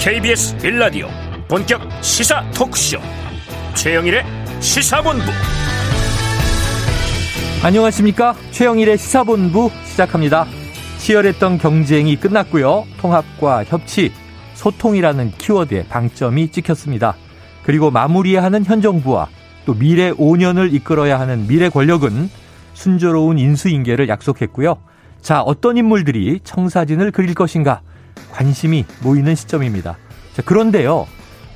KBS 빌라디오 본격 시사 토크쇼. 최영일의 시사본부. 안녕하십니까? 최영일의 시사본부 시작합니다. 치열했던 경쟁이 끝났고요. 통합과 협치 소통이라는 키워드에 방점이 찍혔습니다. 그리고 마무리해야 하는 현 정부와 또 미래 5년을 이끌어야 하는 미래 권력은 순조로운 인수인계를 약속했고요. 자 어떤 인물들이 청사진을 그릴 것인가 관심이 모이는 시점입니다. 자, 그런데요.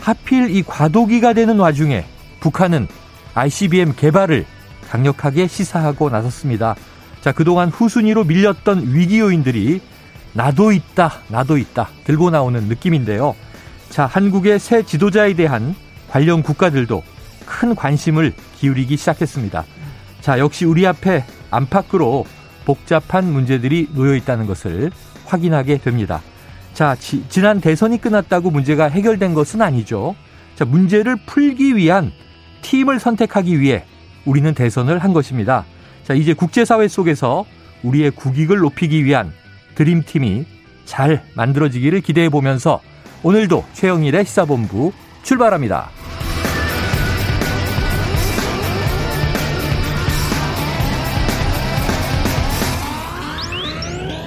하필 이 과도기가 되는 와중에 북한은 ICBM 개발을 강력하게 시사하고 나섰습니다. 자, 그동안 후순위로 밀렸던 위기 요인들이 나도 있다, 나도 있다 들고 나오는 느낌인데요. 자, 한국의 새 지도자에 대한 관련 국가들도 큰 관심을 기울이기 시작했습니다. 자, 역시 우리 앞에 안팎으로 복잡한 문제들이 놓여 있다는 것을 확인하게 됩니다. 자, 지, 지난 대선이 끝났다고 문제가 해결된 것은 아니죠. 자, 문제를 풀기 위한 팀을 선택하기 위해 우리는 대선을 한 것입니다. 자, 이제 국제사회 속에서 우리의 국익을 높이기 위한 드림팀이 잘 만들어지기를 기대해 보면서 오늘도 최영일의 시사본부 출발합니다.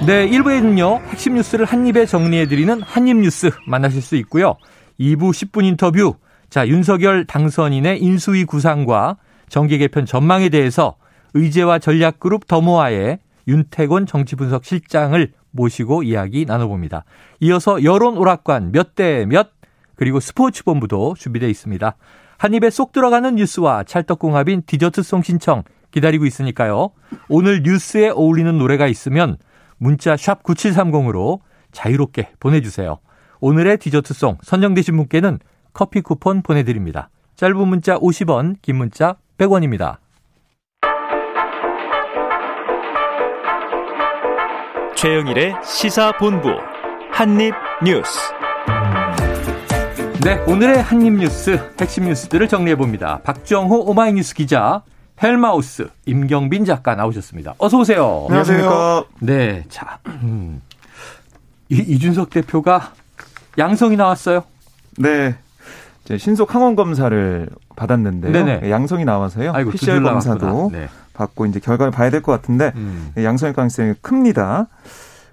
네, 1부에는요, 핵심 뉴스를 한입에 정리해드리는 한입뉴스 만나실 수 있고요. 2부 10분 인터뷰, 자, 윤석열 당선인의 인수위 구상과 정계 개편 전망에 대해서 의제와 전략그룹 더모아의 윤태곤 정치분석 실장을 모시고 이야기 나눠봅니다. 이어서 여론 오락관 몇 대 몇, 그리고 스포츠 본부도 준비되어 있습니다. 한 입에 쏙 들어가는 뉴스와 찰떡궁합인 디저트송 신청 기다리고 있으니까요. 오늘 뉴스에 어울리는 노래가 있으면 문자 샵 9730으로 자유롭게 보내주세요. 오늘의 디저트송 선정되신 분께는 커피 쿠폰 보내드립니다. 짧은 문자 50원, 긴 문자 100원입니다. 최영일의 시사본부 한입뉴스 네, 오늘의 한입뉴스 핵심 뉴스들을 정리해봅니다. 박정호 오마이뉴스 기자, 헬마우스 임경빈 작가 나오셨습니다. 어서 오세요. 안녕하세요. 네, 자 음, 이, 이준석 대표가 양성이 나왔어요. 네. 신속 항원 검사를 받았는데요. 네네. 양성이 나와서요. 아이고, PCR 검사도 네. 받고 이제 결과를 봐야 될 것 같은데 음. 양성일 가능성이 큽니다.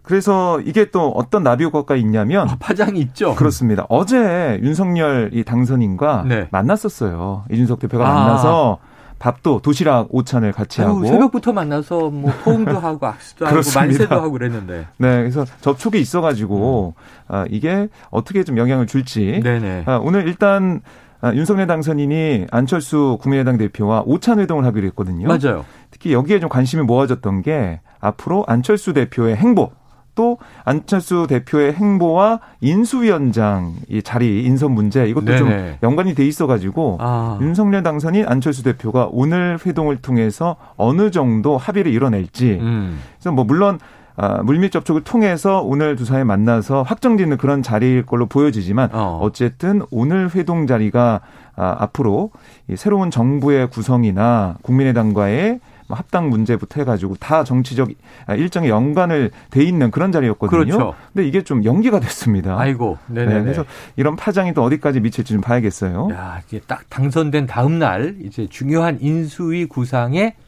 그래서 이게 또 어떤 나비 효과가 있냐면 아, 파장이 있죠. 그렇습니다. 어제 윤석열 이 당선인과 네. 만났었어요. 이준석 대표가 아. 만나서 밥도 도시락 오찬을 같이 아유, 하고 새벽부터 만나서 뭐 포옹도 하고 악수도 하고 만세도 하고 그랬는데. 네, 그래서 접촉이 있어가지고 음. 아, 이게 어떻게 좀 영향을 줄지. 네네. 아, 오늘 일단 아, 윤석열 당선인이 안철수 국민의당 대표와 오찬 회동을 하기로 했거든요. 맞아요. 특히 여기에 좀 관심이 모아졌던 게 앞으로 안철수 대표의 행보 또 안철수 대표의 행보와 인수위원장 이 자리 인선 문제 이것도 네네. 좀 연관이 돼 있어가지고 아. 윤석열 당선인 안철수 대표가 오늘 회동을 통해서 어느 정도 합의를 이뤄낼지 음. 그래서 뭐 물론 아, 물밑 접촉을 통해서 오늘 두 사람이 만나서 확정짓는 그런 자리일 걸로 보여지지만 어. 어쨌든 오늘 회동 자리가 아, 앞으로 이 새로운 정부의 구성이나 국민의당과의 뭐 합당 문제부터 해가지고 다 정치적 일정의 연관을 돼 있는 그런 자리였거든요. 그렇죠. 근데 이게 좀 연기가 됐습니다. 아이고, 네네. 네, 그래서 이런 파장이 또 어디까지 미칠지 좀 봐야겠어요. 야, 이게 딱 당선된 다음 날 이제 중요한 인수위 구상의 첫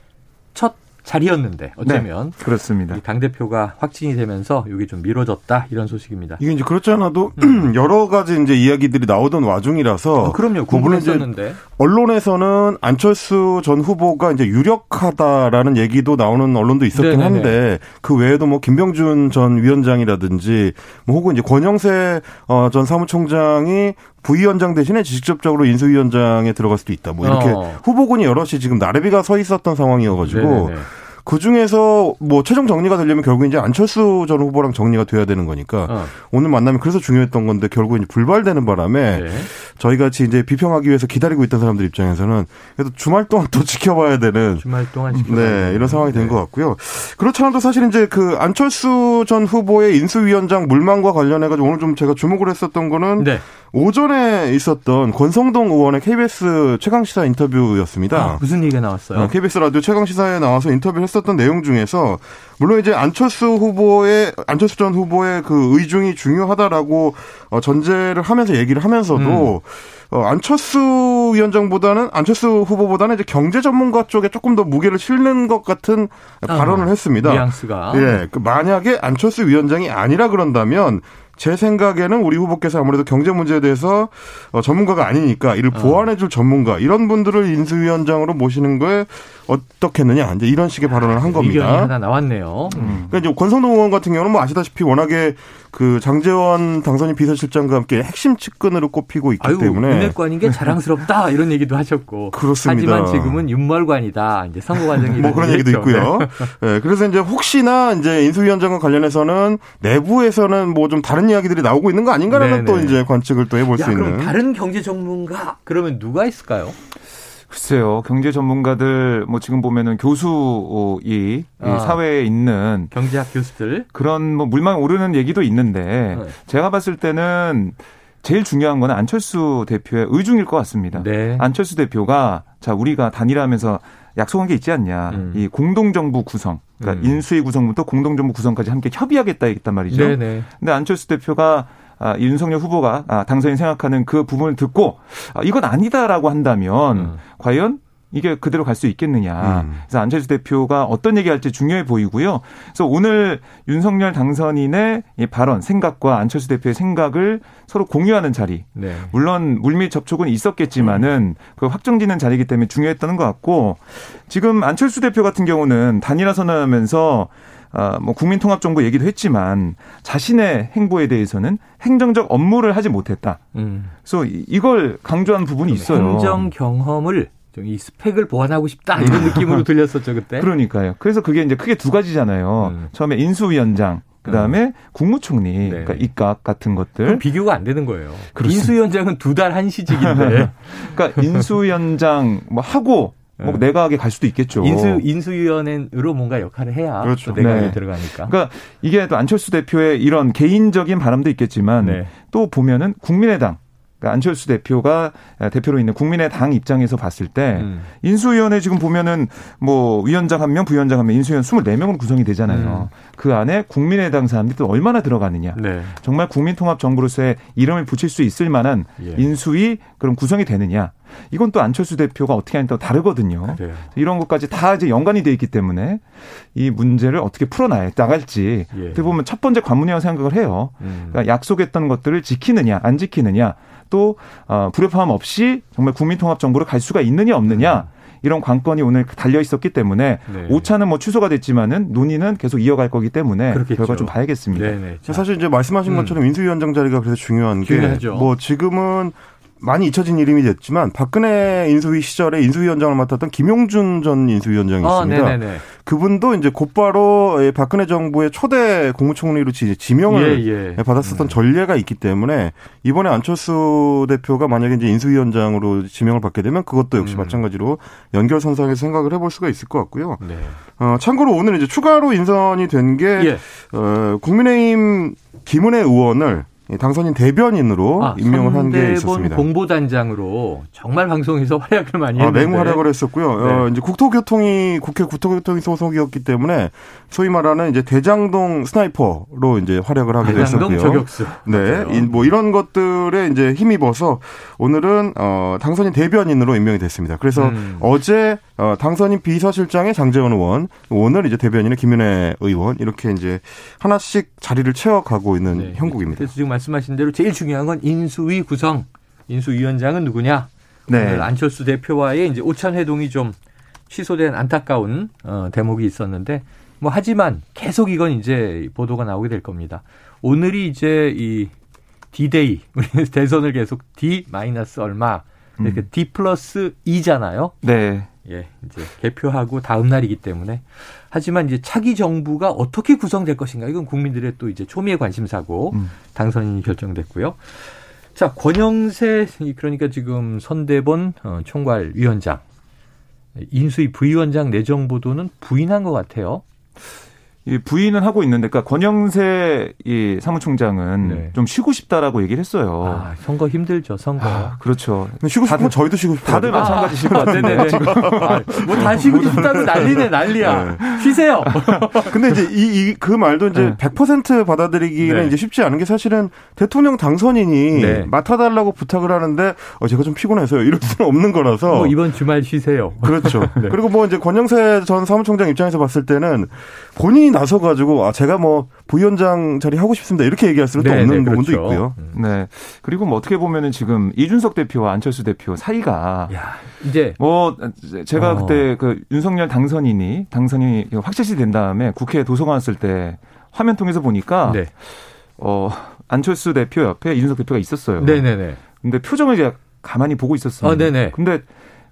자리였는데 어쩌면 네, 그렇습니다. 당 대표가 확진이 되면서 이게 좀 미뤄졌다 이런 소식입니다. 이게 이제 그렇지 않아도 음. 여러 가지 이제 이야기들이 나오던 와중이라서 어, 그럼요. 궁금했었는데 언론에서는 안철수 전 후보가 이제 유력하다라는 얘기도 나오는 언론도 있었긴 네네네. 한데 그 외에도 뭐 김병준 전 위원장이라든지 뭐 혹은 이제 권영세 어, 전 사무총장이 부위원장 대신에 직접적으로 인수위원장에 들어갈 수도 있다. 뭐 이렇게 어. 후보군이 여럿이 지금 나래비가 서 있었던 상황이어가지고 네네. 그 중에서 뭐 최종 정리가 되려면 결국 이제 안철수 전 후보랑 정리가 돼야 되는 거니까 어. 오늘 만남이 그래서 중요했던 건데 결국 이제 불발되는 바람에 네. 저희 같이 이제 비평하기 위해서 기다리고 있던 사람들 입장에서는 그래도 주말 동안 또 지켜봐야 되는 주말 동안 네 이런 상황이 된것 네. 같고요. 그렇지 않아도 사실 이제 그 안철수 전 후보의 인수위원장 물망과 관련해 가지고 오늘 좀 제가 주목을 했었던 거는 네. 오전에 있었던 권성동 의원의 KBS 최강 시사 인터뷰였습니다. 아, 무슨 얘기가 나왔어요? KBS 라디오 최강 시사에 나와서 인터뷰를 했었 던 내용 중에서 물론 이제 안철수 후보의 안철수 전 후보의 그 의중이 중요하다라고 어, 전제를 하면서 얘기를 하면서도 음. 어, 안철수 위원장보다는 안철수 후보보다는 이제 경제 전문가 쪽에 조금 더 무게를 실는 것 같은 발언을 어, 했습니다. 뉘앙스가. 예, 그 만약에 안철수 위원장이 아니라 그런다면 제 생각에는 우리 후보께서 아무래도 경제 문제에 대해서 어, 전문가가 아니니까 이를 어. 보완해줄 전문가 이런 분들을 인수위원장으로 모시는 거에 어떻겠느냐 이제 이런 식의 발언을 한 겁니다. 의견이 하나 나왔네요. 음. 그러니까 이제 권성동 의원 같은 경우는 뭐 아시다시피 워낙에 그 장재원 당선인 비서실장과 함께 핵심 측근으로 꼽히고 있기 아유, 때문에 윤핵관인 게 자랑스럽다 이런 얘기도 하셨고 그렇습니다. 하지만 지금은 윤멀관이다 이제 선거 과정이 뭐 그런 얘기도 있고요. 네, 그래서 이제 혹시나 이제 인수위원장과 관련해서는 내부에서는 뭐 좀 다른 이야기들이 나오고 있는 거 아닌가라는 네네. 또 이제 관측을 또 해볼 야, 수 있는. 다른 경제 전문가 그러면 누가 있을까요? 글쎄요, 경제 전문가들 뭐 지금 보면은 교수이 아, 사회에 있는 경제학 교수들 그런 뭐 물망 오르는 얘기도 있는데 네. 제가 봤을 때는 제일 중요한 거는 안철수 대표의 의중일 것 같습니다. 네. 안철수 대표가 자 우리가 단일화하면서 약속한 게 있지 않냐. 음. 이 공동정부 구성, 그러니까 음. 인수위 구성부터 공동정부 구성까지 함께 협의하겠다 했단 말이죠. 네네. 네. 근데 안철수 대표가 아, 윤석열 후보가 아, 당선인 생각하는 그 부분을 듣고 아, 이건 아니다라고 한다면 음. 과연 이게 그대로 갈 수 있겠느냐. 음. 그래서 안철수 대표가 어떤 얘기할지 중요해 보이고요. 그래서 오늘 윤석열 당선인의 이 발언, 생각과 안철수 대표의 생각을 서로 공유하는 자리. 네. 물론 물밑 접촉은 있었겠지만은 그 확정짓는 자리이기 때문에 중요했다는 것 같고 지금 안철수 대표 같은 경우는 단일화 선언하면서 아, 뭐 국민통합정부 얘기도 했지만 자신의 행보에 대해서는 행정적 업무를 하지 못했다. 음. 그래서 이걸 강조한 부분이 있어요. 행정 경험을 이 스펙을 보완하고 싶다 이런 느낌으로 들렸었죠 그때. 그러니까요. 그래서 그게 이제 크게 두 가지잖아요. 음. 처음에 인수위원장, 그다음에 음. 국무총리, 네. 그러니까 입각 같은 것들 비교가 안 되는 거예요. 그렇습니다. 인수위원장은 두 달 한시직인데, 그러니까 인수위원장 뭐 하고 뭐 네. 내각에 갈 수도 있겠죠. 인수 인수위원회로 뭔가 역할을 해야 그렇죠. 내각에 네. 들어가니까. 그러니까 이게 또 안철수 대표의 이런 개인적인 바람도 있겠지만 네. 또 보면은 국민의당 그러니까 안철수 대표가 대표로 있는 국민의당 입장에서 봤을 때 음. 인수위원회 지금 보면은 뭐 위원장 한 명, 부위원장 한 명, 인수위원 24명으로 구성이 되잖아요. 음. 그 안에 국민의당 사람들이 또 얼마나 들어가느냐. 네. 정말 국민통합정부로서의 이름을 붙일 수 있을 만한 예. 인수위 그런 구성이 되느냐. 이건 또 안철수 대표가 어떻게 하냐또 다르거든요. 그래요. 이런 것까지 다 이제 연관이 돼 있기 때문에 이 문제를 어떻게 풀어 나갈지 예. 어떻게 보면 첫 번째 관문이라고 생각을 해요. 음. 그러니까 약속했던 것들을 지키느냐 안 지키느냐 또 어, 불협화음 없이 정말 국민통합 정부로 갈 수가 있느냐 없느냐 음. 이런 관건이 오늘 달려 있었기 때문에 네. 오차는 뭐 취소가 됐지만은 논의는 계속 이어갈 거기 때문에 그렇겠죠. 결과 좀 봐야겠습니다. 네네. 사실 이제 말씀하신 음. 것처럼 인수위원장 자리가 그래서 중요한 게 뭐 지금은 많이 잊혀진 이름이 됐지만 박근혜 인수위 시절에 인수위원장을 맡았던 김용준 전 인수위원장이 아, 있습니다. 네네네. 그분도 이제 곧바로 박근혜 정부의 초대 국무총리로 지명을 예, 예. 받았었던 네. 전례가 있기 때문에 이번에 안철수 대표가 만약에 이제 인수위원장으로 지명을 받게 되면 그것도 역시 음. 마찬가지로 연결선상에서 생각을 해볼 수가 있을 것 같고요. 네. 어, 참고로 오늘 이제 추가로 인선이 된게 예. 어, 국민의힘 김은혜 의원을 당선인 대변인으로 아, 임명을 한 게 있었습니다. 공보단장으로 정말 방송에서 활약을 많이 했는데. 아, 맹 활약을 했었고요. 네. 어, 이제 국토교통이 국회 국토교통이 소속이었기 때문에 소위 말하는 이제 대장동 스나이퍼로 이제 활약을 하게 대장동 됐었고요. 저격수. 네, 뭐 이런 것들에 이제 힘입어서 오늘은 어, 당선인 대변인으로 임명이 됐습니다. 그래서 음. 어제 어, 당선인 비서실장의 장재원 의원, 오늘 이제 대변인의 김윤혜 의원 이렇게 이제 하나씩 자리를 채워가고 있는 네. 형국입니다. 그래서 지금 말씀하신 대로 제일 중요한 건 인수위 구성, 인수위원장은 누구냐? 네. 오늘 안철수 대표와의 이제 오찬 회동이 좀 취소된 안타까운 어, 대목이 있었는데 뭐 하지만 계속 이건 이제 보도가 나오게 될 겁니다. 오늘이 이제 이 D-데이 우리 대선을 계속 D 마이너스 얼마 이렇게 음. D 플러스 2잖아요. 네. 예, 이제 개표하고 다음 날이기 때문에 하지만 이제 차기 정부가 어떻게 구성될 것인가 이건 국민들의 또 이제 초미의 관심사고 음. 당선인이 결정됐고요. 자, 권영세 그러니까 지금 선대본 어, 총괄위원장 인수위 부위원장 내정 보도는 부인한 것 같아요. 이 부인은 하고 있는데, 그러니까 권영세 이 사무총장은 네. 좀 쉬고 싶다라고 얘기를 했어요. 아, 선거 힘들죠, 선거. 아, 그렇죠. 쉬고 싶으면 저희도 쉬고 싶다. 다들 마찬가지실 것 같은데. 아, 아, 뭐다 쉬고 싶다고 난리네, 난리야. 네. 쉬세요. 근데 이제 이, 이, 그 말도 이제 네. 100% 받아들이기는 네. 이제 쉽지 않은 게 사실은 대통령 당선인이 네. 맡아달라고 부탁을 하는데, 어, 제가 좀 피곤해서요. 이럴 수는 없는 거라서. 뭐 이번 주말 쉬세요. 그렇죠. 네. 그리고 뭐 이제 권영세 전 사무총장 입장에서 봤을 때는 본인이 나서 가지고 아 제가 뭐 부위원장 자리 하고 싶습니다 이렇게 얘기할 수는 네, 또 없는 네, 부분도 그렇죠. 있고요. 음. 네. 그리고 뭐 어떻게 보면은 지금 이준석 대표와 안철수 대표 사이가 야, 이제 뭐 제가 어. 그때 그 윤석열 당선인이 당선이 확실시 된 다음에 국회 도서관 왔을 때 화면 통해서 보니까 네. 어 안철수 대표 옆에 이준석 대표가 있었어요. 네네네. 근데 표정을 이제 가만히 보고 있었어요. 아, 네네. 근데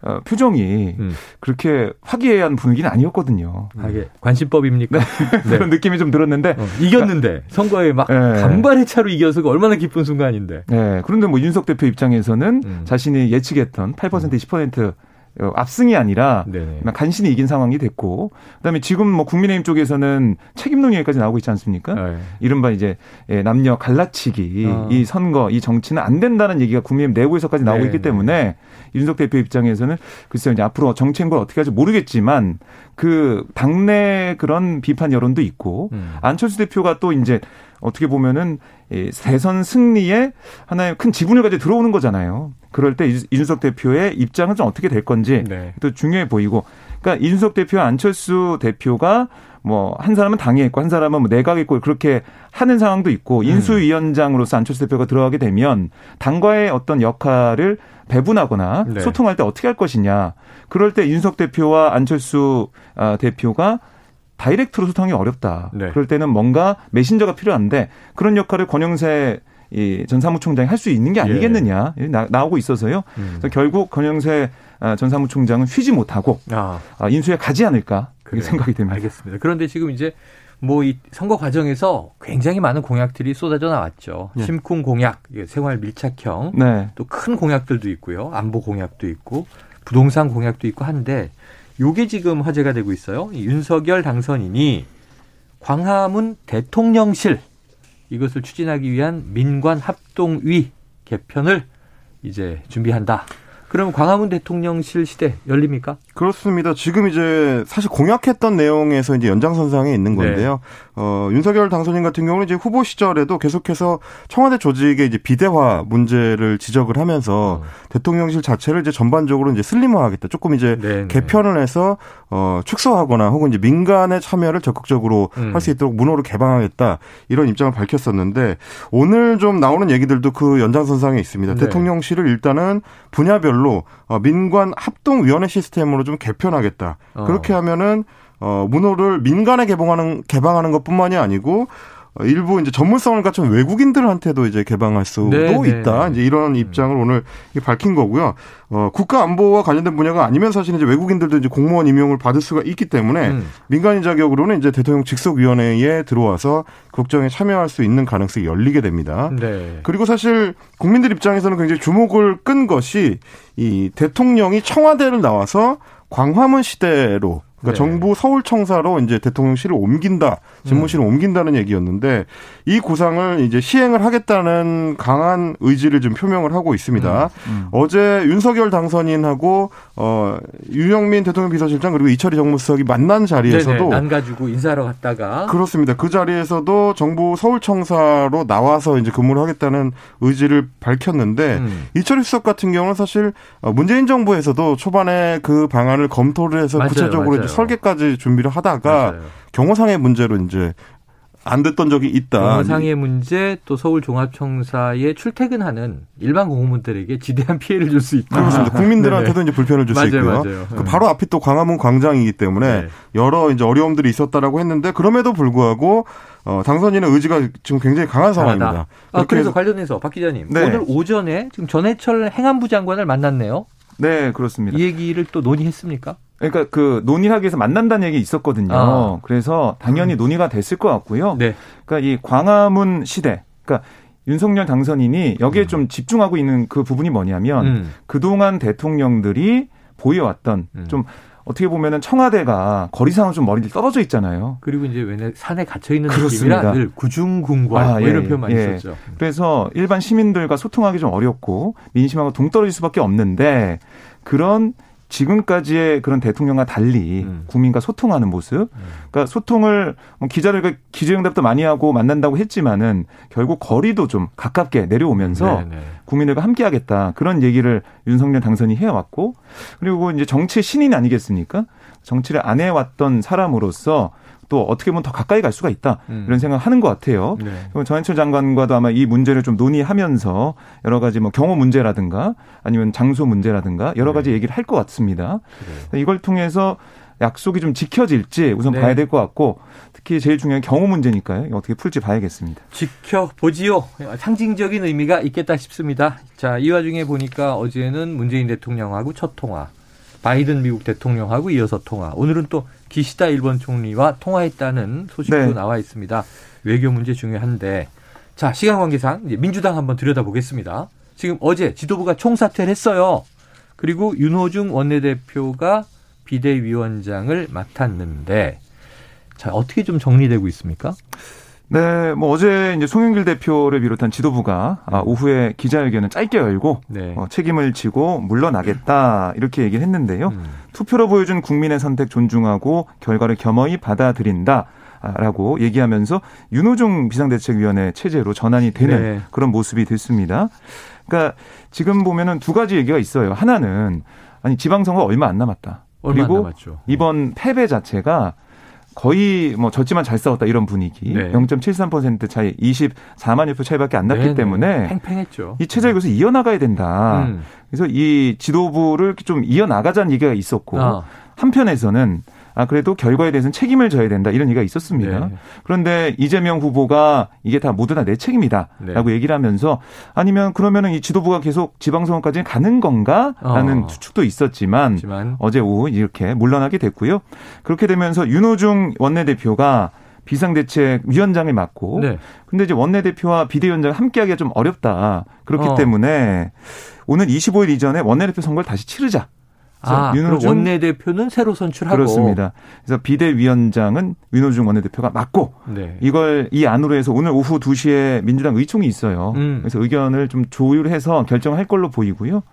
어, 표정이 음. 그렇게 화기애애한 분위기는 아니었거든요. 아, 이게 관심법입니까? 네. 그런 느낌이 좀 들었는데 어, 이겼는데 선거에 막 네. 간발의 차로 이겨서 얼마나 기쁜 순간인데. 네. 그런데 뭐 윤석 대표 입장에서는 음. 자신이 예측했던 8% 음. 10% 어, 압승이 아니라 네네. 간신히 이긴 상황이 됐고 그다음에 지금 뭐 국민의힘 쪽에서는 책임 논의까지 나오고 있지 않습니까? 네. 이른바 이제 예, 남녀 갈라치기 어. 이 선거 이 정치는 안 된다는 얘기가 국민의힘 내부에서까지 나오고 네 있기 때문에 윤석 대표 입장에서는 글쎄요 이제 앞으로 정치행보를 어떻게 할지 모르겠지만 그 당내 그런 비판 여론도 있고 음. 안철수 대표가 또 이제 어떻게 보면은 이 대선 승리에 하나의 큰 지분을 가지고 들어오는 거잖아요. 그럴 때 이준석 대표의 입장은 좀 어떻게 될 건지 네. 또 중요해 보이고 그러니까 이준석 대표와 안철수 대표가 뭐 한 사람은 당에 있고 한 사람은 뭐 내각에 있고 그렇게 하는 상황도 있고 음. 인수위원장으로서 안철수 대표가 들어가게 되면 당과의 어떤 역할을 배분하거나 네. 소통할 때 어떻게 할 것이냐. 그럴 때 윤석 대표와 안철수 아, 대표가 다이렉트로 소통이 어렵다. 네. 그럴 때는 뭔가 메신저가 필요한데 그런 역할을 권영세 이전 사무총장이 할 수 있는 게 아니겠느냐 예. 나, 오고 있어서요. 음. 그래서 결국 권영세 아, 전 사무총장은 쉬지 못하고 아. 아 인수에 가지 않을까 그렇게 생각이 됩니다. 알겠습니다. 그런데 지금 이제 뭐 이 선거 과정에서 굉장히 많은 공약들이 쏟아져 나왔죠. 네. 심쿵 공약, 생활 밀착형, 네. 또큰 공약들도 있고요. 안보 공약도 있고 부동산 공약도 있고 한데 요게 지금 화제가 되고 있어요. 윤석열 당선인이 광화문 대통령실 이것을 추진하기 위한 민관 합동위 개편을 이제 준비한다. 그럼 광화문 대통령실 시대 열립니까? 그렇습니다. 지금 이제 사실 공약했던 내용에서 이제 연장선상에 있는 네. 건데요. 네. 어, 윤석열 당선인 같은 경우는 이제 후보 시절에도 계속해서 청와대 조직의 이제 비대화 문제를 지적을 하면서 어. 대통령실 자체를 이제 전반적으로 이제 슬림화하겠다. 조금 이제 네, 네. 개편을 해서 어, 축소하거나 혹은 이제 민간의 참여를 적극적으로 음. 할수 있도록 문호를 개방하겠다. 이런 입장을 밝혔었는데 오늘 좀 나오는 얘기들도 그 연장선상에 있습니다. 네. 대통령실을 일단은 분야별로 어, 민관 합동위원회 시스템으로 좀 개편하겠다. 어. 그렇게 하면은 어, 문호를 민간에 개방하는 개방하는 것뿐만이 아니고 어, 일부 이제 전문성을 갖춘 외국인들한테도 이제 개방할 수도 네, 네. 있다. 네. 이제 이런 입장을 오늘 밝힌 거고요. 어, 국가 안보와 관련된 분야가 아니면 사실 이제 외국인들도 이제 공무원 임용을 받을 수가 있기 때문에 음. 민간인 자격으로는 이제 대통령 직속위원회에 들어와서 국정에 참여할 수 있는 가능성이 열리게 됩니다. 네. 그리고 사실 국민들 입장에서는 굉장히 주목을 끈 것이 이 대통령이 청와대를 나와서 광화문 시대로 그러니까 네. 정부 서울청사로 이제 대통령실을 옮긴다, 집무실을 음. 옮긴다는 얘기였는데 이 구상을 이제 시행을 하겠다는 강한 의지를 좀 표명을 하고 있습니다. 음. 음. 어제 윤석열 당선인하고 어 유영민 대통령 비서실장 그리고 이철희 정무수석이 만난 자리에서도 난 가지고 인사하러 갔다가 그렇습니다. 그 자리에서도 정부 서울청사로 나와서 이제 근무를 하겠다는 의지를 밝혔는데 음. 이철희 수석 같은 경우는 사실 어, 문재인 정부에서도 초반에 그 방안을 검토를 해서 맞아요, 구체적으로 맞아요. 이제 설계까지 준비를 하다가 맞아요. 경호상의 문제로 이제 안 됐던 적이 있다. 경호상의 문제 또 서울 종합청사에 출퇴근하는 일반 공무원들에게 지대한 피해를 줄 수 있다. 그렇습니다. 국민들한테도 이제 불편을 줄 수 있고요. 맞아요. 그 바로 앞이 또 광화문 광장이기 때문에 네. 여러 이제 어려움들이 있었다라고 했는데 그럼에도 불구하고 어, 당선인의 의지가 지금 굉장히 강한 상황입니다. 아, 그래서 관련해서 박 기자님 네. 오늘 오전에 지금 전해철 행안부 장관을 만났네요. 네, 그렇습니다. 이 얘기를 또 논의했습니까? 그러니까 그 논의하기 위해서 만난다는 얘기 있었거든요. 아. 그래서 당연히 음. 논의가 됐을 것 같고요. 네. 그러니까 이 광화문 시대, 그러니까 윤석열 당선인이 여기에 음. 좀 집중하고 있는 그 부분이 뭐냐면 음. 그동안 대통령들이 보여왔던 음. 좀 어떻게 보면은 청와대가 거리상은 좀 멀리 떨어져 있잖아요. 그리고 이제 왜냐 산에 갇혀 있는 느낌이라 늘 구중궁궐 아, 뭐 이런 예, 표현 많이 예. 썼죠. 그래서 일반 시민들과 소통하기 좀 어렵고 민심하고 동떨어질 수밖에 없는데 그런 지금까지의 그런 대통령과 달리 음. 국민과 소통하는 모습. 음. 그러니까 소통을 뭐 기자들과 기자응답도 많이 하고 만난다고 했지만은 결국 거리도 좀 가깝게 내려오면서 네네. 네. 국민들과 함께하겠다 그런 얘기를 윤석열 당선이 해왔고 그리고 이제 정치 신인 아니겠습니까? 정치를 안 해왔던 사람으로서 또 어떻게 보면 더 가까이 갈 수가 있다 음. 이런 생각을 하는 것 같아요. 네. 전해철 장관과도 아마 이 문제를 좀 논의하면서 여러 가지 뭐 경호 문제라든가 아니면 장소 문제라든가 여러 가지 네. 얘기를 할 것 같습니다. 그래 이걸 통해서 약속이 좀 지켜질지 우선 네. 봐야 될 것 같고 특히 제일 중요한 경호 문제니까요. 어떻게 풀지 봐야겠습니다. 지켜보지요. 상징적인 의미가 있겠다 싶습니다. 자, 이 와중에 보니까 어제는 문재인 대통령하고 첫 통화, 바이든 미국 대통령하고 이어서 통화. 오늘은 또 기시다 일본 총리와 통화했다는 소식도 네. 나와 있습니다. 외교 문제 중요한데 자 시간 관계상 민주당 한번 들여다보겠습니다. 지금 어제 지도부가 총사퇴를 했어요. 그리고 윤호중 원내대표가 비대위원장을 맡았는데 자 어떻게 좀 정리되고 있습니까? 네, 뭐 어제 이제 송영길 대표를 비롯한 지도부가 아, 오후에 기자회견을 짧게 열고 네. 어, 책임을 지고 물러나겠다 이렇게 얘기를 했는데요. 음. 투표로 보여준 국민의 선택 존중하고 결과를 겸허히 받아들인다. 라고 얘기하면서 윤호중 비상대책위원회 체제로 전환이 되는 네. 그런 모습이 됐습니다. 그러니까 지금 보면은 두 가지 얘기가 있어요. 하나는 아니 지방선거 얼마 안 남았다. 얼마 그리고 안. 이번 패배 자체가 거의 뭐 졌지만 잘 싸웠다 이런 분위기. 네. 0.73% 차이, 24만 표 차이밖에 안 났기 네네. 때문에 팽팽했죠. 이 체제를 여기서 이어나가야 된다. 음. 그래서 이 지도부를 좀 이어나가자는 얘기가 있었고 아. 한편에서는 아 그래도 결과에 대해서는 책임을 져야 된다 이런 얘기가 있었습니다. 네. 그런데 이재명 후보가 이게 다 모두 다 내 책임이다라고 네. 얘기를 하면서 아니면 그러면은 이 지도부가 계속 지방선거까지 가는 건가라는 어. 추측도 있었지만 하지만. 어제 오후 이렇게 물러나게 됐고요. 그렇게 되면서 윤호중 원내대표가 비상대책위원장을 맡고 네. 근데 이제 원내대표와 비대위원장을 함께하기가 좀 어렵다. 그렇기 어. 때문에 오늘 25일 이전에 원내대표 선거를 다시 치르자. 아, 윤호중 원내대표는 새로 선출하고 그렇습니다. 그래서 비대위원장은 윤호중 원내대표가 맡고 네. 이걸 이 안으로 해서 오늘 오후 2시에 민주당 의총이 있어요. 음. 그래서 의견을 좀 조율해서 결정할 걸로 보이고요.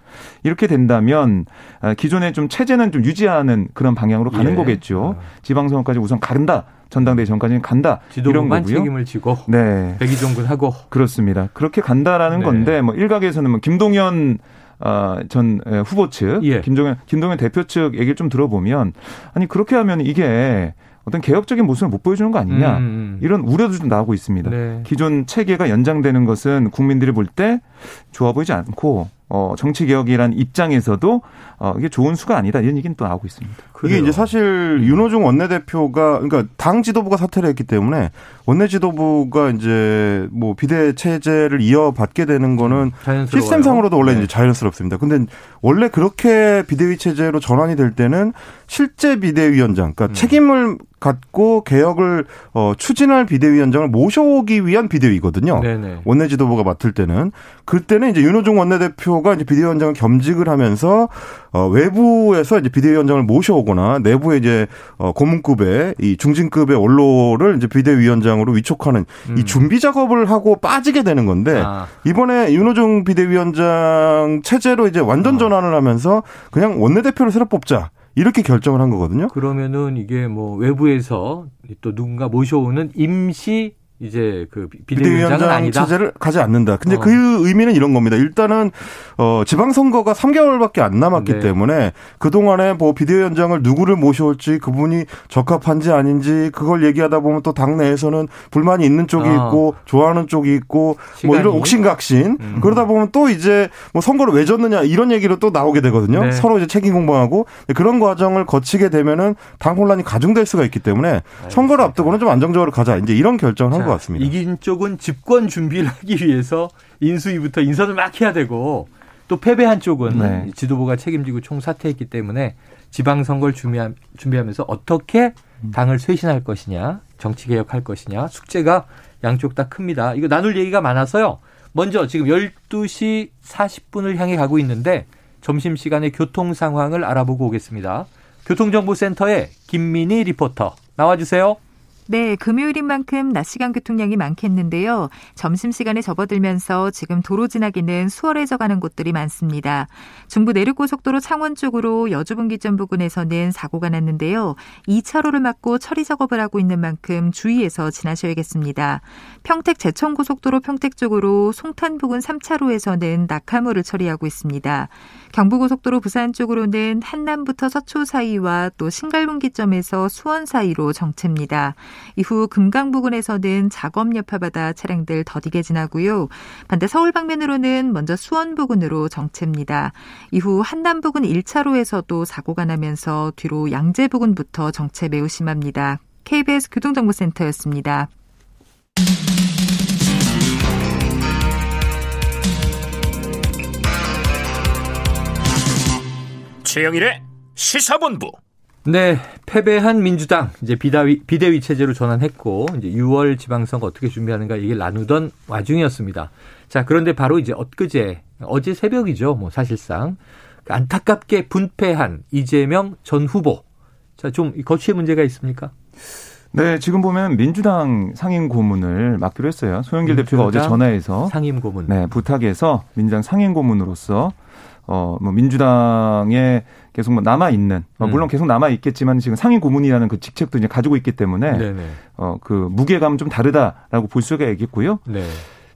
이렇게 된다면 아, 기존의 좀 체제는 좀 유지하는 그런 방향으로 가는 예. 거겠죠. 아. 지방선거까지 우선 간다. 전당대회 전까지는 간다. 이런 거고요. 책임을 지고 네. 백의종군 하고 그렇습니다. 그렇게 간다라는 네. 건데 뭐 일각에서는 뭐 김동연 어, 전 후보 측, 예. 김종현, 김동현 대표 측 얘기를 좀 들어보면 아니 그렇게 하면 이게 어떤 개혁적인 모습을 못 보여주는 거 아니냐 음. 음. 이런 우려도 좀 나오고 있습니다. 네. 기존 체계가 연장되는 것은 국민들이 볼 때 좋아 보이지 않고 어, 정치 개혁이란 입장에서도 어, 이게 좋은 수가 아니다 이런 얘기는 또 나오고 있습니다. 그게 이제 사실 윤호중 원내대표가 그러니까 당 지도부가 사퇴를 했기 때문에 원내 지도부가 이제 뭐 비대 체제를 이어받게 되는 거는 시스템상으로도 원래 네. 이제 자연스럽습니다. 근데 원래 그렇게 비대위 체제로 전환이 될 때는 실제 비대위원장, 그러니까 음. 책임을 갖고 개혁을 어, 추진할 비대위원장을 모셔오기 위한 비대위거든요. 네네. 원내 지도부가 맡을 때는 그때는 이제 윤호중 원내대표가 이제 비대위원장을 겸직을 하면서 어, 외부에서 이제 비대위원장을 모셔오 거나 내부에 이제 어, 고문급의 이 중진급의 원로를 이제 비대위원장으로 위촉하는 음. 이 준비 작업을 하고 빠지게 되는 건데 아. 이번에 윤호중 비대위원장 체제로 이제 완전 어. 전환을 하면서 그냥 원내대표를 새로 뽑자. 이렇게 결정을 한 거거든요. 그러면은 이게 뭐 외부에서 또 누군가 모셔오는 임시 이제 그 비대위원장은 아니다. 체제를 가지 않는다. 근데 어. 그 의미는 이런 겁니다. 일단은 어 지방선거가 3개월밖에 안 남았기 네. 때문에 그 동안에 뭐 비대위원장을 누구를 모셔올지 그분이 적합한지 아닌지 그걸 얘기하다 보면 또 당내에서는 불만이 있는 쪽이 어. 있고 좋아하는 쪽이 있고 시간이. 뭐 이런 옥신각신 음. 그러다 보면 또 이제 뭐 선거를 왜 졌느냐 이런 얘기로 또 나오게 되거든요. 네. 서로 이제 책임 공방하고 그런 과정을 거치게 되면은 당 혼란이 가중될 수가 있기 때문에 알겠습니다. 선거를 앞두고는 좀 안정적으로 가자 이제 이런 결정을 한것 같습니다. 이긴 쪽은 집권 준비를 하기 위해서 인수위부터 인선을 막 해야 되고 또 패배한 쪽은 네. 지도부가 책임지고 총사퇴했기 때문에 지방선거를 준비하면서 어떻게 당을 쇄신할 것이냐, 정치 개혁할 것이냐, 숙제가 양쪽 다 큽니다. 이거 나눌 얘기가 많아서요. 먼저 지금 12시 40분을 향해 가고 있는데 점심시간에 교통 상황을 알아보고 오겠습니다. 교통정보센터의 김민희 리포터 나와주세요. 네, 금요일인 만큼 낮 시간 교통량이 많겠는데요. 점심시간에 접어들면서 지금 도로 지나기는 수월해져 가는 곳들이 많습니다. 중부 내륙고속도로 창원 쪽으로 여주분기점 부근에서는 사고가 났는데요. 2차로를 막고 처리 작업을 하고 있는 만큼 주의해서 지나셔야겠습니다. 평택 제천고속도로 평택 쪽으로 송탄 부근 3차로에서는 낙하물을 처리하고 있습니다. 경부고속도로 부산 쪽으로는 한남부터 서초 사이와 또 신갈분기점에서 수원 사이로 정체입니다. 이후 금강 부근에서는 작업 여파받아 차량들 더디게 지나고요. 반대 서울 방면으로는 먼저 수원 부근으로 정체입니다. 이후 한남 부근 1차로에서도 사고가 나면서 뒤로 양재 부근부터 정체 매우 심합니다. KBS 교통정보센터였습니다. 최영일의 시사본부. 네, 패배한 민주당 이제 비대위, 비대위 체제로 전환했고 이제 6월 지방선거 어떻게 준비하는가 얘기를 나누던 와중이었습니다. 자, 그런데 바로 이제 엊그제 어제 새벽이죠. 뭐 사실상 안타깝게 분패한 이재명 전 후보. 자, 좀 거취의 문제가 있습니까? 네, 지금 보면 민주당 상임 고문을 맡기로 했어요. 소영길 대표가 어제 전화해서 상임 고문. 네, 부탁해서 민주당 상임 고문으로서 어, 뭐 민주당에 계속 뭐 남아 있는 어, 물론 음. 계속 남아 있겠지만 지금 상임 고문이라는 그 직책도 이제 가지고 있기 때문에 네네. 어, 그 무게감 좀 다르다라고 볼 수가 있겠고요. 네.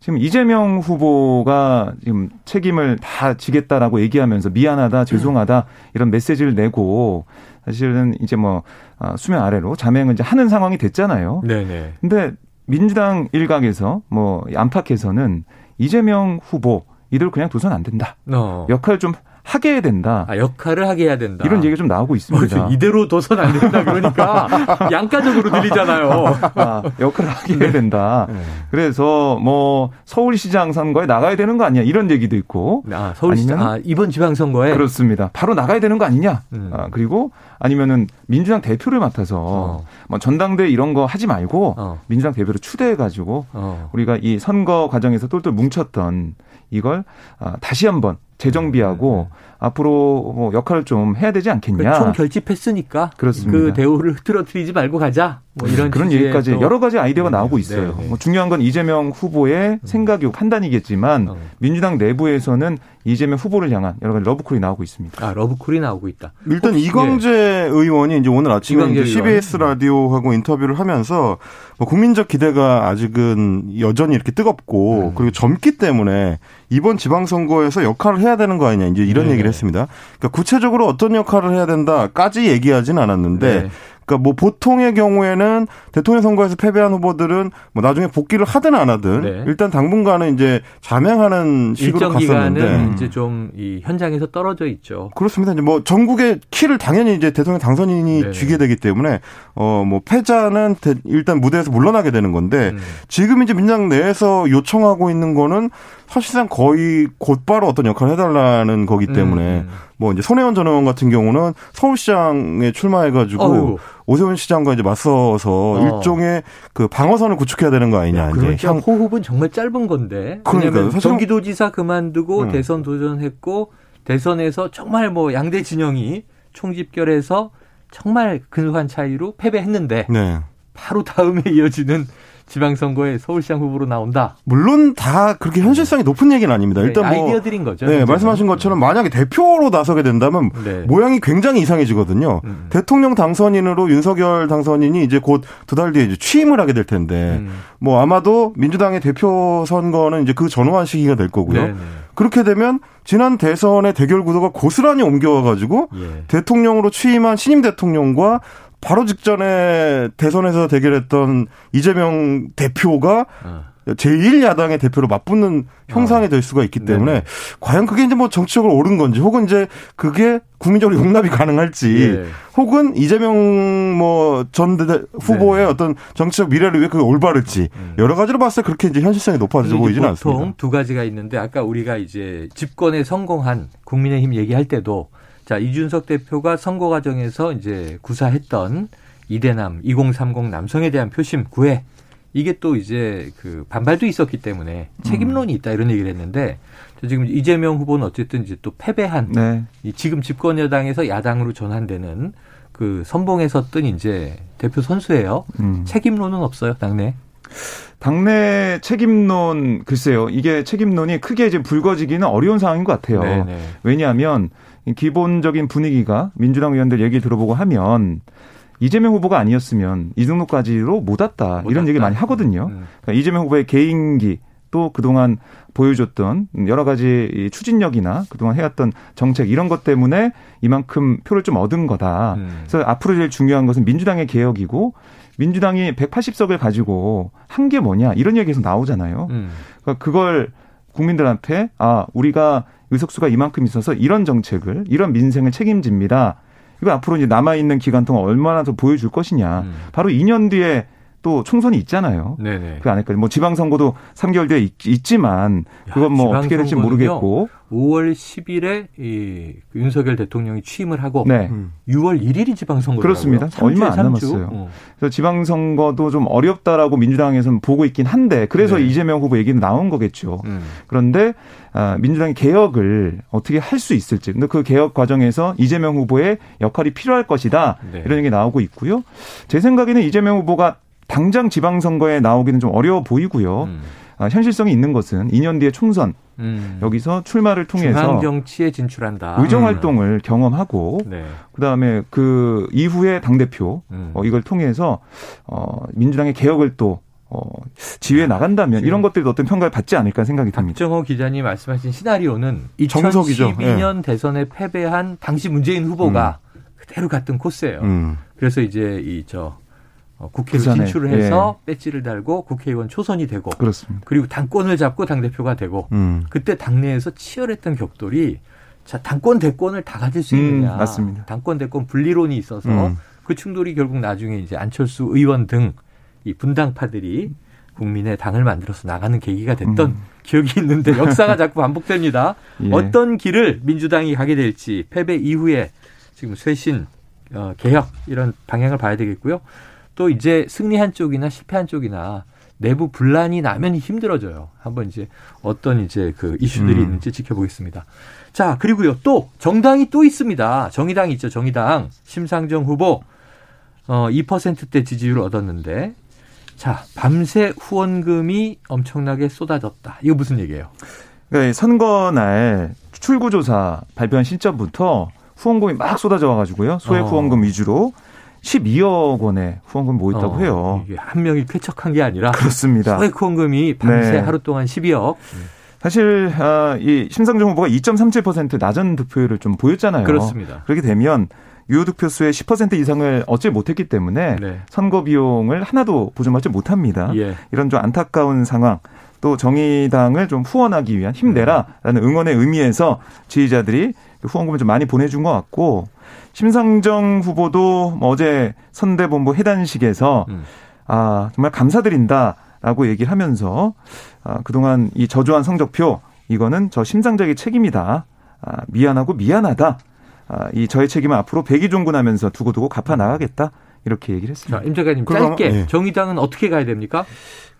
지금 이재명 후보가 지금 책임을 다 지겠다라고 얘기하면서 미안하다, 죄송하다 이런 메시지를 내고 사실은 이제 뭐 아, 수면 아래로 자맹을 이제 하는 상황이 됐잖아요. 네네. 근데 민주당 일각에서 뭐 안팎에서는 이재명 후보 이들 그냥 둬선 안 된다. 어. 역할 좀 하게 해야 된다. 아, 역할을 하게 해야 된다. 이런 얘기가 좀 나오고 있습니다. 뭐, 이대로 둬선 안 된다. 그러니까 양가적으로 들리잖아요. 아, 역할을 하게 해야 된다. 네. 그래서 뭐 서울시장 선거에 나가야 되는 거 아니냐 이런 얘기도 있고. 아, 서울시장 아, 이번 지방선거에 그렇습니다. 바로 나가야 되는 거 아니냐. 음. 아, 그리고 아니면은 민주당 대표를 맡아서 어. 뭐 전당대 이런 거 하지 말고 어. 민주당 대표를 추대해 가지고 어. 우리가 이 선거 과정에서 똘똘 뭉쳤던 이걸 아, 다시 한번 재정비하고 네. 앞으로 뭐 역할을 좀 해야 되지 않겠냐. 총 결집했으니까 그렇습니다. 그 대우를 흐트러뜨리지 말고 가자. 뭐 이런 그런 얘기까지 여러 가지 아이디어가 네. 나오고 있어요. 네. 네. 뭐 중요한 건 이재명 후보의 음. 생각이고 판단이겠지만 어. 민주당 내부에서는 이재명 후보를 향한 여러 가지 러브콜이 나오고 있습니다. 아 러브콜이 나오고 있다. 일단 혹시, 이광재 예. 의원이 이제 오늘 아침에 이제 CBS 라디오하고 인터뷰를 하면서 뭐 국민적 기대가 아직은 여전히 이렇게 뜨겁고 음. 그리고 젊기 때문에 이번 지방선거에서 역할을 해야 되는 거 아니냐 이제 이런 네. 얘기를 했습니다. 그러니까 구체적으로 어떤 역할을 해야 된다까지 얘기하진 않았는데 네. 그러니까 뭐 보통의 경우에는 대통령 선거에서 패배한 후보들은 뭐 나중에 복귀를 하든 안 하든 네. 일단 당분간은 이제 자명하는 식으로 갔었는데 이제 좀 이 현장에서 떨어져 있죠. 그렇습니다. 이제 뭐 전국의 키를 당연히 이제 대통령 당선인이 네. 쥐게 되기 때문에 어 뭐 패자는 일단 무대에서 물러나게 되는 건데 음. 지금 이제 민당 내에서 요청하고 있는 거는 사실상 거의 곧바로 어떤 역할을 해달라는 거기 때문에 음. 뭐 이제 손혜원 전 의원 같은 경우는 서울시장에 출마해가지고 어휴. 오세훈 시장과 이제 맞서서 어. 일종의 그 방어선을 구축해야 되는 거 아니냐. 그러니까 향... 호흡은 정말 짧은 건데. 그러니까 경기도지사 그만두고 음. 대선 도전했고 대선에서 정말 뭐 양대 진영이 총집결해서 정말 근소한 차이로 패배했는데 네. 바로 다음에 이어지는 지방선거에 서울시장 후보로 나온다. 물론 다 그렇게 현실성이 높은 얘기는 아닙니다. 네, 일단 뭐 아이디어들인 거죠. 네, 말씀하신 것처럼 만약에 대표로 나서게 된다면 네. 모양이 굉장히 이상해지거든요. 음. 대통령 당선인으로 윤석열 당선인이 이제 곧 두 달 뒤에 이제 취임을 하게 될 텐데 음. 뭐 아마도 민주당의 대표 선거는 이제 그 전후한 시기가 될 거고요. 네네. 네. 그렇게 되면 지난 대선의 대결 구도가 고스란히 옮겨와 가지고 예. 대통령으로 취임한 신임 대통령과 바로 직전에 대선에서 대결했던 이재명 대표가 어. 제1야당의 대표로 맞붙는 형상이 될 수가 있기 때문에 네 과연 그게 이제 뭐 정치적으로 옳은 건지 혹은 이제 그게 국민적으로 용납이 가능할지 네. 혹은 이재명 뭐전 후보의 네. 어떤 정치적 미래를 위해 그게 올바를지 음. 여러 가지로 봤을 때 그렇게 이제 현실성이 높아져 보이지는 않습니다. 보통 두 가지가 있는데 아까 우리가 이제 집권에 성공한 국민의힘 얘기할 때도 자, 이준석 대표가 선거 과정에서 이제 구사했던 이대남 2030 남성에 대한 표심 구애 이게 또 이제 그 반발도 있었기 때문에 책임론이 있다 이런 얘기를 했는데 지금 이재명 후보는 어쨌든 이제 또 패배한 네. 이 지금 집권 여당에서 야당으로 전환되는 그 선봉에서 뜬 이제 대표 선수예요. 음. 책임론은 없어요 당내. 당내 책임론 글쎄요 이게 책임론이 크게 이제 불거지기는 어려운 상황인 것 같아요. 네네. 네. 왜냐하면 기본적인 분위기가 민주당 의원들 얘기 들어보고 하면 이재명 후보가 아니었으면 이등록까지로 못 왔다 못 이런 왔다. 얘기 많이 하거든요. 음. 그러니까 이재명 후보의 개인기 또 그동안 보여줬던 여러 가지 추진력이나 그동안 해왔던 정책 이런 것 때문에 이만큼 표를 좀 얻은 거다. 음. 그래서 앞으로 제일 중요한 것은 민주당의 개혁이고 민주당이 180석을 가지고 한 게 뭐냐 이런 얘기 계속 나오잖아요. 음. 그러니까 그걸 국민들한테 아 우리가 의석수가 이만큼 있어서 이런 정책을 이런 민생을 책임집니다. 이거 앞으로 이제 남아 있는 기간 동안 얼마나 더 보여줄 것이냐. 음. 바로 2년 뒤에 또 총선이 있잖아요. 네네. 그 안에까지 뭐 지방선거도 3개월 뒤에 있, 지만 그건 뭐 어떻게 될지 모르겠고 5월 10일에 이 윤석열 대통령이 취임을 하고 네. 6월 1일이 지방선거 그렇습니다. 얼마 안 남았어요. 어. 그래서 지방선거도 좀 어렵다라고 민주당에서는 보고 있긴 한데 그래서 네. 이재명 후보 얘기는 나온 거겠죠. 음. 그런데 아, 민주당이 개혁을 어떻게 할 수 있을지. 근데 그 개혁 과정에서 이재명 후보의 역할이 필요할 것이다. 네. 이런 얘기 나오고 있고요. 제 생각에는 이재명 후보가 당장 지방선거에 나오기는 좀 어려워 보이고요. 음. 아, 현실성이 있는 것은 2년 뒤에 총선 음. 여기서 출마를 통해서 중앙 정치에 진출한다. 의정 음. 활동을 음. 경험하고 네. 그다음에 그 이후에 당 대표 음. 어, 이걸 통해서 어, 민주당의 개혁을 또 어, 지휘해 나간다면 이런 것들도 어떤 평가를 받지 않을까 생각이 듭니다. 박정호 기자님 말씀하신 시나리오는 2012년 네. 대선에 패배한 당시 문재인 후보가 음. 그대로 갔던 코스예요. 음. 그래서 이제 이저 어, 국회로 진출을 해서 예. 배지를 달고 국회의원 초선이 되고 그렇습니다. 그리고 당권을 잡고 당 대표가 되고 음. 그때 당내에서 치열했던 격돌이 자 당권 대권을 다 가질 수 있느냐 음, 맞습니다. 당권 대권 분리론이 있어서 음. 그 충돌이 결국 나중에 이제 안철수 의원 등 이 분당파들이 국민의 당을 만들어서 나가는 계기가 됐던 음. 기억이 있는데 역사가 자꾸 반복됩니다. 예. 어떤 길을 민주당이 가게 될지 패배 이후에 지금 쇄신 어, 개혁 이런 방향을 봐야 되겠고요. 또 이제 승리한 쪽이나 실패한 쪽이나 내부 분란이 나면 힘들어져요. 한번 이제 어떤 이제 그 이슈들이 음. 있는지 지켜보겠습니다. 자, 그리고요. 또 정당이 또 있습니다. 정의당 있죠. 정의당 심상정 후보 어 2%대 지지율을 얻었는데 자, 밤새 후원금이 엄청나게 쏟아졌다. 이거 무슨 얘기예요? 그러니까 선거 날 출구조사 발표한 시점부터 후원금이 막 쏟아져 와가지고요. 소액 어. 후원금 위주로 12억 원의 후원금 모였다고 어, 해요. 이게 한 명이 쾌척한 게 아니라 그렇습니다. 소액 후원금이 밤새 네. 하루 동안 12억. 사실 아, 이 심상정 후보가 2.37% 낮은 득표율을 좀 보였잖아요. 그렇습니다. 그렇게 되면 유효 득표수의 10% 이상을 얻지 못했기 때문에 네. 선거 비용을 하나도 보존받지 못합니다. 예. 이런 좀 안타까운 상황. 또 정의당을 좀 후원하기 위한 힘내라라는 응원의 의미에서 지지자들이 후원금을 좀 많이 보내준 것 같고 심상정 후보도 뭐 어제 선대본부 해단식에서 음. 아 정말 감사드린다라고 얘기를 하면서 아, 그동안 이 저조한 성적표 이거는 저 심상정의 책임이다. 아, 미안하고 미안하다. 아, 이 저의 책임을 앞으로 백이종군하면서 두고두고 갚아 나가겠다. 이렇게 얘기를 했습니다. 자, 임 작가님 짧게 네. 정의당은 어떻게 가야 됩니까?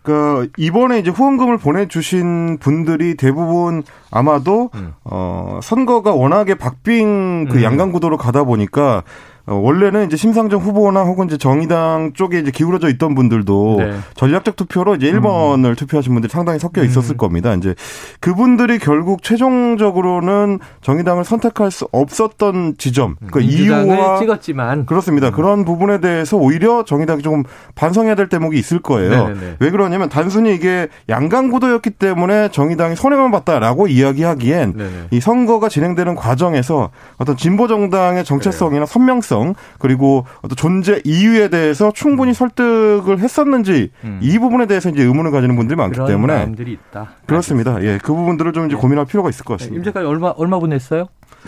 그 이번에 이제 후원금을 보내주신 분들이 대부분 아마도 음. 어 선거가 워낙에 박빙 그 음. 양강구도로 가다 보니까 어, 원래는 이제 심상정 후보나 혹은 이제 정의당 쪽에 이제 기울어져 있던 분들도 네. 전략적 투표로 이제 1번을 음. 투표하신 분들이 상당히 섞여 있었을 음. 겁니다. 이제 그분들이 결국 최종적으로는 정의당을 선택할 수 없었던 지점, 그 이유와 찍었지만 그렇습니다. 음. 그런 부분에 대해서 오히려 정의당이 조금 반성해야 될 대목이 있을 거예요. 네네네. 왜 그러냐면 단순히 이게 양강 구도였기 때문에 정의당이 손해만 봤다라고 이야기하기엔 네네. 이 선거가 진행되는 과정에서 어떤 진보 정당의 정체성이나 네. 선명성 가능 그리고 어떤 존재 이유에 대해서 충분히 음. 설득을 했었는지 음. 이 부분에 대해서 이제 의문을 가지는 분들이 많기 때문에 마음들이 있다. 그렇습니다. 알겠습니다. 예, 그 부분들을 좀 이제 네. 고민할 필요가 있을 것 같습니다. 임 작가 얼마 얼마 보냈어요?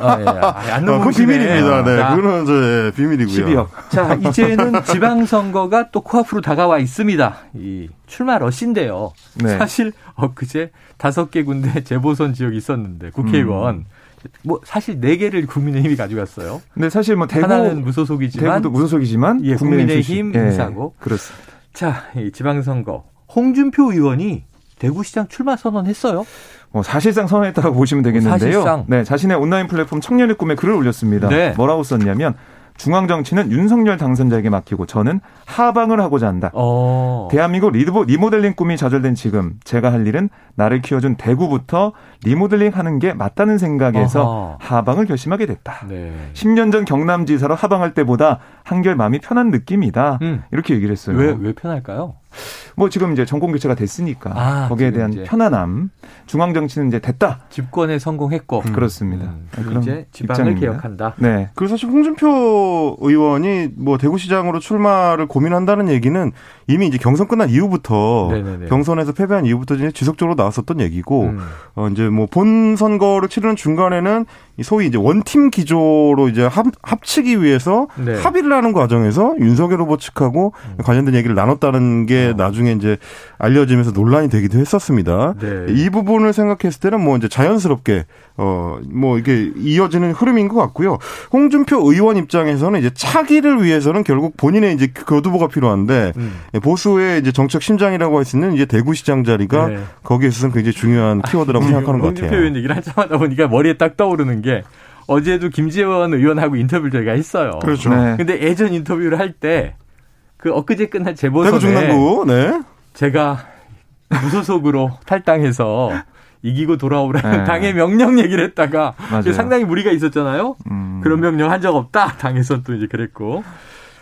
아, 예. 아, 안 아, 그건 비밀입니다. 네. 자, 그거는 저 예, 비밀이고요. 12억. 자, 이제는 지방선거가 또 코앞으로 다가와 있습니다. 이 출마 러시인데요. 네. 사실 엊그제 다섯 개 군데 재보선 지역이 있었는데 국회의원 음. 뭐 사실 네 개를 국민의힘이 가져갔어요. 근데 사실 뭐 대구 하나는 무소속이지만 대구도 무소속이지만 예, 국민의힘 인사고 예, 그렇습니다. 자, 이 지방선거 홍준표 의원이 대구시장 출마 선언했어요. 뭐 사실상 선언했다고 보시면 되겠는데요. 사실상. 네, 자신의 온라인 플랫폼 청년의 꿈에 글을 올렸습니다. 네. 뭐라고 썼냐면 중앙 정치는 윤석열 당선자에게 맡기고 저는 하방을 하고자 한다. 어. 대한민국 리모, 리모델링 꿈이 좌절된 지금 제가 할 일은 나를 키워준 대구부터 리모델링 하는 게 맞다는 생각에서 어허. 하방을 결심하게 됐다. 네. 10년 전 경남지사로 하방할 때보다 한결 마음이 편한 느낌이다. 음. 이렇게 얘기를 했어요. 왜, 왜 편할까요? 뭐 지금 이제 정권 교체가 됐으니까 아, 거기에 대한 이제. 편안함. 중앙 정치는 이제 됐다. 집권에 성공했고. 그렇습니다. 음, 그런 그리고 이제 지방을 입장입니다. 개혁한다. 네. 그리고 사실 홍준표 의원이 뭐 대구시장으로 출마를 고민한다는 얘기는 이미 이제 경선 끝난 이후부터 네네네. 경선에서 패배한 이후부터 이제 지속적으로 나왔었던 얘기고 음. 어 이제 뭐 본 선거를 치르는 중간에는 이 소위 이제 원팀 기조로 이제 합, 합치기 위해서 네. 합의를 하는 과정에서 윤석열 후보 측하고 관련된 얘기를 나눴다는 게 어. 나중에 이제 알려지면서 논란이 되기도 했었습니다. 네. 이 부분을 생각했을 때는 뭐 이제 자연스럽게 어 뭐 이게 이어지는 흐름인 것 같고요. 홍준표 의원 입장에서는 이제 차기를 위해서는 결국 본인의 이제 교두보가 필요한데 음. 보수의 이제 정책 심장이라고 할 수 있는 이제 대구시장 자리가 네. 거기에 있어서는 굉장히 중요한 키워드라고 생각하는 것 홍준표 같아요. 의원 얘기를 하자마자 보니까 머리에 딱 떠오르는 게 어제도 김재원 의원하고 인터뷰를 저희가 했어요. 그렇죠. 네. 근데 예전 인터뷰를 할 때 그 엊그제 끝난 대구 재보선에 네. 제가 무소속으로 탈당해서 이기고 돌아오라는 네. 당의 명령 얘기를 했다가. 상당히 무리가 있었잖아요. 음. 그런 명령 한 적 없다. 당에서 또 이제 그랬고.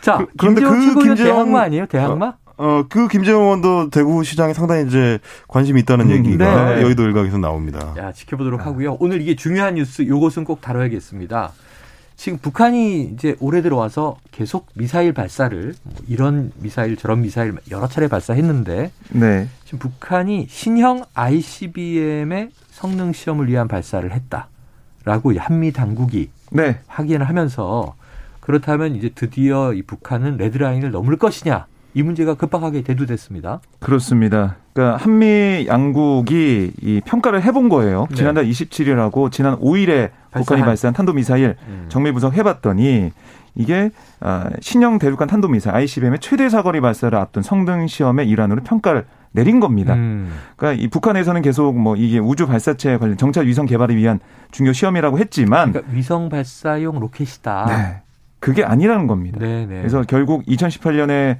자, 그- 그런데 김재원 그 김재원- 대항마 아니에요? 대항마? 어, 그 김재원 의원도 대구시장에 상당히 이제 관심이 있다는 음, 얘기가 네. 여의도 일각에서 나옵니다. 야, 지켜보도록 하고요. 오늘 이게 중요한 뉴스 요것은 꼭 다뤄야겠습니다. 지금 북한이 이제 올해 들어와서 계속 미사일 발사를 뭐 이런 미사일 저런 미사일 여러 차례 발사했는데 네. 지금 북한이 신형 ICBM의 성능 시험을 위한 발사를 했다라고 한미 당국이 네. 확인을 하면서 그렇다면 이제 드디어 이 북한은 레드라인을 넘을 것이냐 이 문제가 급박하게 대두됐습니다. 그렇습니다. 그러니까 한미 양국이 이 평가를 해본 거예요. 네. 지난달 27일하고 지난 5일에 북한이 발사한- 발사한 탄도미사일 음. 정밀 분석해봤더니 이게 아, 신형 대륙간 탄도미사일 ICBM의 최대 사거리 발사를 앞둔 성능 시험의 일환으로 평가를 내린 겁니다. 음. 그러니까 이 북한에서는 계속 뭐 이게 우주 발사체 관련 정찰 위성 개발을 위한 중요 시험이라고 했지만 그러니까 위성 발사용 로켓이다. 네. 그게 아니라는 겁니다. 네, 네. 그래서 결국 2018년에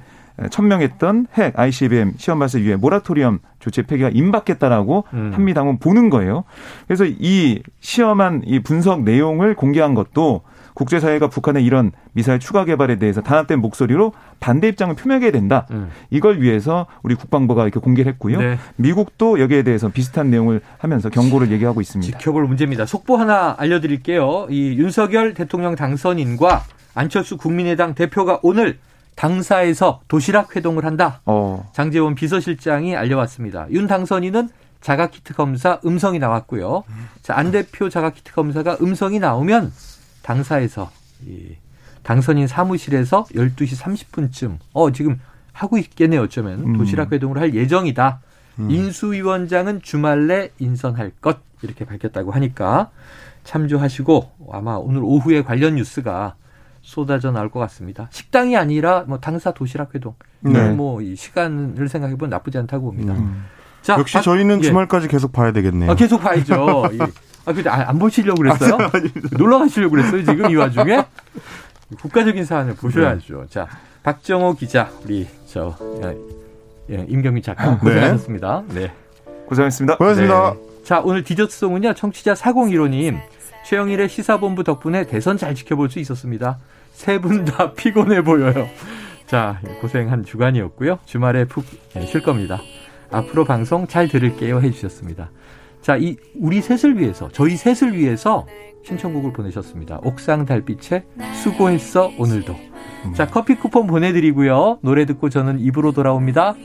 천명했던 핵 ICBM 시험 발사 이후에 모라토리엄 조치 폐기가 임박했다라고 음. 한미 당은 보는 거예요. 그래서 이 시험한 이 분석 내용을 공개한 것도 국제사회가 북한의 이런 미사일 추가 개발에 대해서 단합된 목소리로 반대 입장을 표명해야 된다. 음. 이걸 위해서 우리 국방부가 이렇게 공개를 했고요. 네. 미국도 여기에 대해서 비슷한 내용을 하면서 경고를 얘기하고 있습니다. 지켜볼 문제입니다. 속보 하나 알려드릴게요. 이 윤석열 대통령 당선인과 안철수 국민의당 대표가 오늘 당사에서 도시락 회동을 한다. 어, 장재원 비서실장이 알려왔습니다. 윤 당선인은 자가키트 검사 음성이 나왔고요. 자, 안 대표 자가키트 검사가 음성이 나오면 당사에서 이 당선인 사무실에서 12시 30분쯤 어 지금 하고 있겠네요. 어쩌면 음. 도시락 회동을 할 예정이다. 인수위원장은 주말 내 인선할 것 이렇게 밝혔다고 하니까 참조하시고 아마 오늘 오후에 관련 뉴스가 쏟아져 나올 것 같습니다. 식당이 아니라 뭐 당사 도시락 회동. 네. 뭐이 시간을 생각해 보면 나쁘지 않다고 봅니다. 음. 자, 역시 아, 저희는 예. 주말까지 계속 봐야 되겠네요. 아, 계속 봐야죠. 예. 아, 근데 아, 안 보시려고 그랬어요? 놀러 가시려고 그랬어요, 지금 이 와중에? 국가적인 사안을 보셔야죠. 자, 박정호 기자, 우리, 저, 예, 예, 임경민 작가, 고생하셨습니다. 네. 고생하셨습니다. 고맙습니다. 네. 자, 오늘 디저트송은요, 청취자 4015님, 최영일의 시사본부 덕분에 대선 잘 지켜볼 수 있었습니다. 세 분 다 피곤해 보여요. 자, 고생한 주간이었고요. 주말에 푹 예, 쉴 겁니다. 앞으로 방송 잘 들을게요 해주셨습니다. 자, 이 우리 셋을 위해서, 저희 셋을 위해서 신청곡을 보내셨습니다. 옥상 달빛에 수고했어 오늘도. 자, 커피 쿠폰 보내드리고요. 노래 듣고 저는 입으로 돌아옵니다.